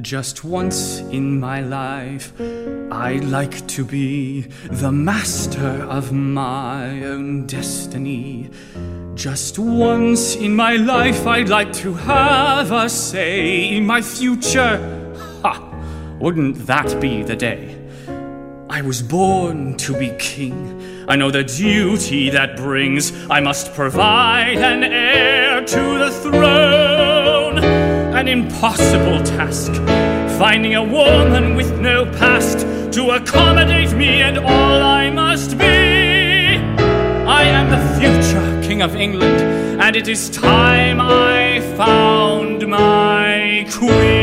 Just once in my life, I'd like to be the master of my own destiny. Just once in my life, I'd like to have a say in my future. Ha! Wouldn't that be the day? I was born to be king. I know the duty that brings. I must provide an heir to the throne. Impossible task. Finding a woman with no past to accommodate me and all I must be. I am the future King of England, and it is time I found my queen.